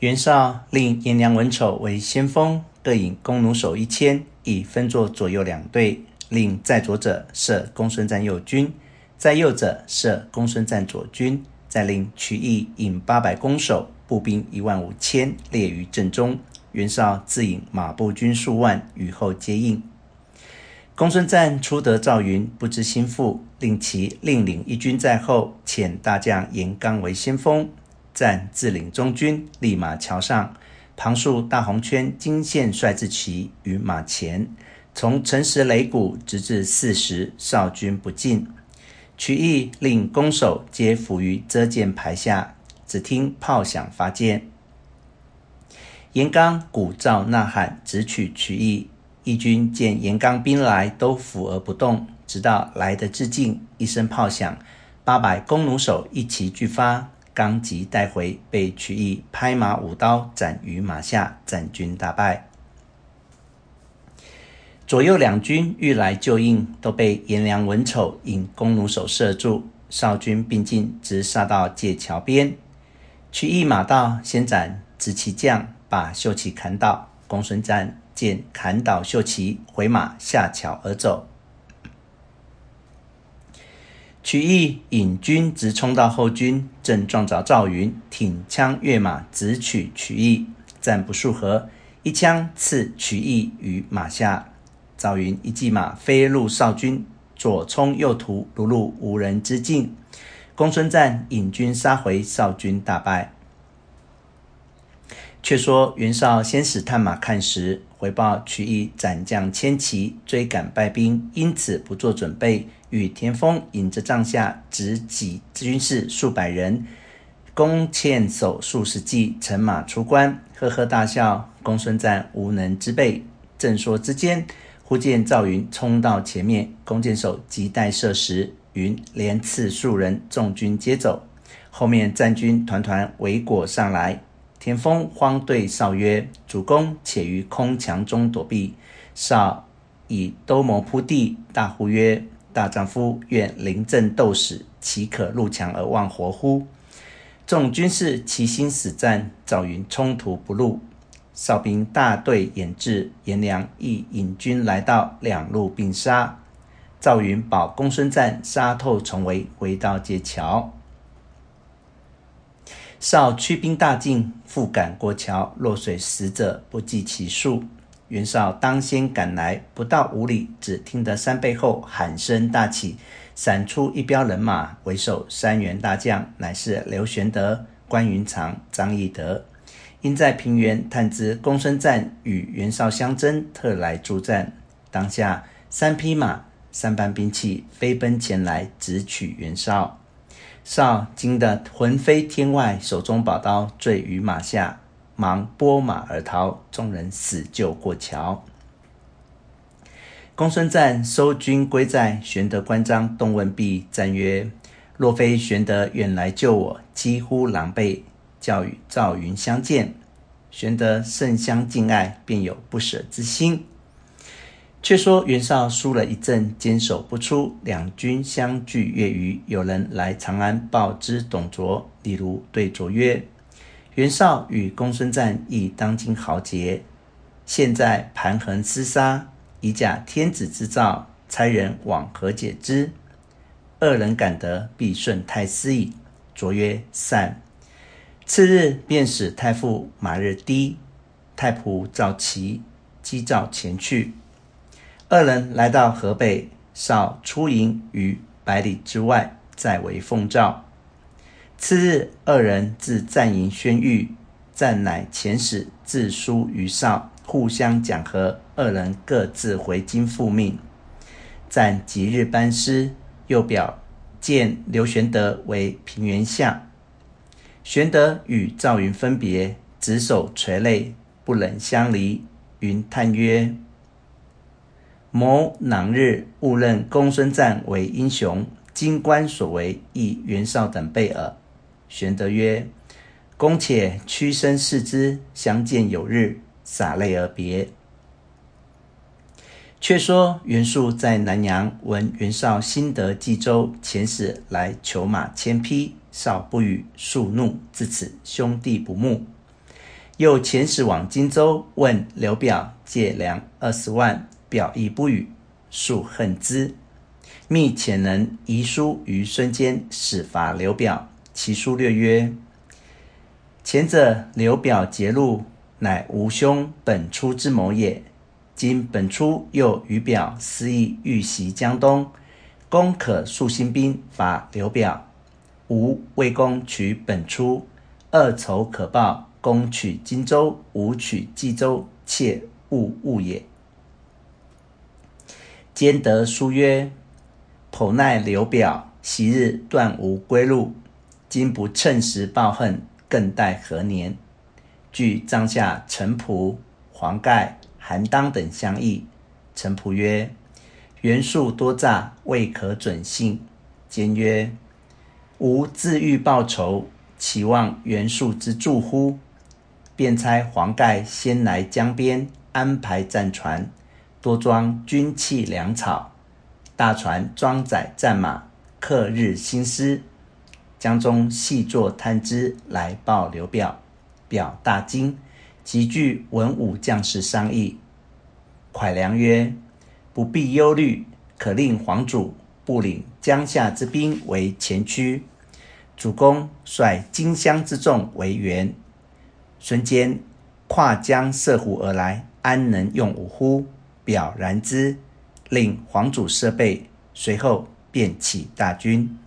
袁绍令颜良、文丑为先锋，各引弓弩手一千，以分作左右两队，令在左者设公孙瓒右军，在右者设公孙瓒左军，再令曲义引八百弓手，步兵一万五千列于阵中。袁绍自引马步军数万与后接应。公孙瓒初得赵云，不知心腹，令其另领一军在后，遣大将严纲为先锋。瓒自领中军，立马桥上，旁竖大红圈，金线帅字旗于马前，从辰时擂鼓，直至巳时，少军不进。曲义令弓手皆伏于遮箭牌下，只听炮响发箭。严纲鼓噪呐喊，直取曲义。义军见严纲兵来，都伏而不动，直到来得至近，一声炮响，八百弓弩手一齐俱发。刚即带回，被曲义拍马舞刀斩于马下，战军大败。左右两军欲来救应，都被颜良、文丑引弓弩手射住。绍军并进，直杀到界桥边。曲义马到，先斩执旗将，把秀旗砍倒。公孙瓒见砍倒秀旗，回马下桥而走。曲义引军直冲到后军，正撞着赵云，挺枪跃马，直取曲义。战不数合，一枪刺曲义于马下。赵云一骑马飞入少军，左冲右突，如入无人之境。公孙瓒引军杀回，少军大败。却说袁绍先使探马看时，回报曲义斩将千骑，追赶败兵，因此不做准备。与田丰引着帐下执戟军士数百人，弓箭手数十骑，乘马出关，呵呵大笑。公孙瓒无能之辈。正说之间，忽见赵云冲到前面，弓箭手急待射时，云连刺数人，众军皆走。后面战军团团围裹上来。田丰慌对绍曰：“主公且于空墙中躲避。”绍以兜鍪铺地，大呼曰：大丈夫愿临阵斗死，岂可入墙而忘活乎？众军士齐心死战，赵云冲突不入。绍兵大队掩至，颜良亦引军来到，两路并杀。赵云保公孙瓒杀透重围，回到界桥。绍驱兵大进，复赶过桥，落水死者不计其数。袁绍当先赶来，不到五里，只听得山背后喊声大起，闪出一彪人马，为首三员大将，乃是刘玄德、关云长、张翼德。因在平原探知公孙瓒与袁绍相争，特来助战。当下三匹马、三般兵器飞奔前来，直取袁绍。绍惊得魂飞天外，手中宝刀坠于马下。忙拨马而逃，众人死救过桥。公孙瓒收军归寨，玄德、关张动问毕，瓒曰：“若非玄德远来救我，几乎狼狈，叫与赵云相见。玄德甚相敬爱，便有不舍之心。”却说袁绍输了一阵，坚守不出，两军相距月余，有人来长安报知董卓。李儒对卓曰：袁绍与公孙瓒亦当今豪杰，现在盘横厮杀，以假天子之诏，差人往何解之。二人敢得，必顺太师矣。卓曰：“善。”次日，便使太傅马日低、太仆赵齐击诏前去。二人来到河北，绍出营于百里之外，再为奉诏。次日，二人至战营宣谕，瓒乃遣使致书于绍，互相讲和。二人各自回京复命。瓒即日班师，又表荐刘玄德为平原相。玄德与赵云分别，执手垂泪，不忍相离。云叹曰：“谋囊日误认公孙瓒为英雄，今观所为，亦袁绍等辈耳。”玄德曰：“公且屈身视之，相见有日。”洒泪而别。却说袁术在南阳闻袁绍新得冀州，遣使来求马千匹，绍不与，术怒，自此兄弟不睦。又遣使往荆州，问刘表借粮二十万，表亦不与，素恨之。密遣人遗书于孙坚，使伐刘表。其书略曰：前者刘表劫路，乃吾兄本初之谋也。今本初又与表私议欲袭江东，公可速兴兵伐刘表。吾为公取本初，二仇可报。公取荆州，吾取冀州，切勿误也。兼得书曰：“剖奈刘表昔日断吾归路，今不趁时报恨，更待何年？”据帐下陈普、黄盖、韩当等相议。陈普曰：“袁术多诈，未可准信。”兼曰：“吾自欲报仇，岂望袁术之助乎？”便差黄盖先来江边，安排战船。多装军器粮草，大船装载战马，克日兴师。江中细作探知来报刘表，表大惊，急聚文武将士商议。蒯良曰：“不必忧虑，可令黄祖不领江夏之兵为前驱，主公率荆襄之众为援。孙坚跨江涉湖而来，安能用武乎？”表然之，令黄祖设备，随后便起大军。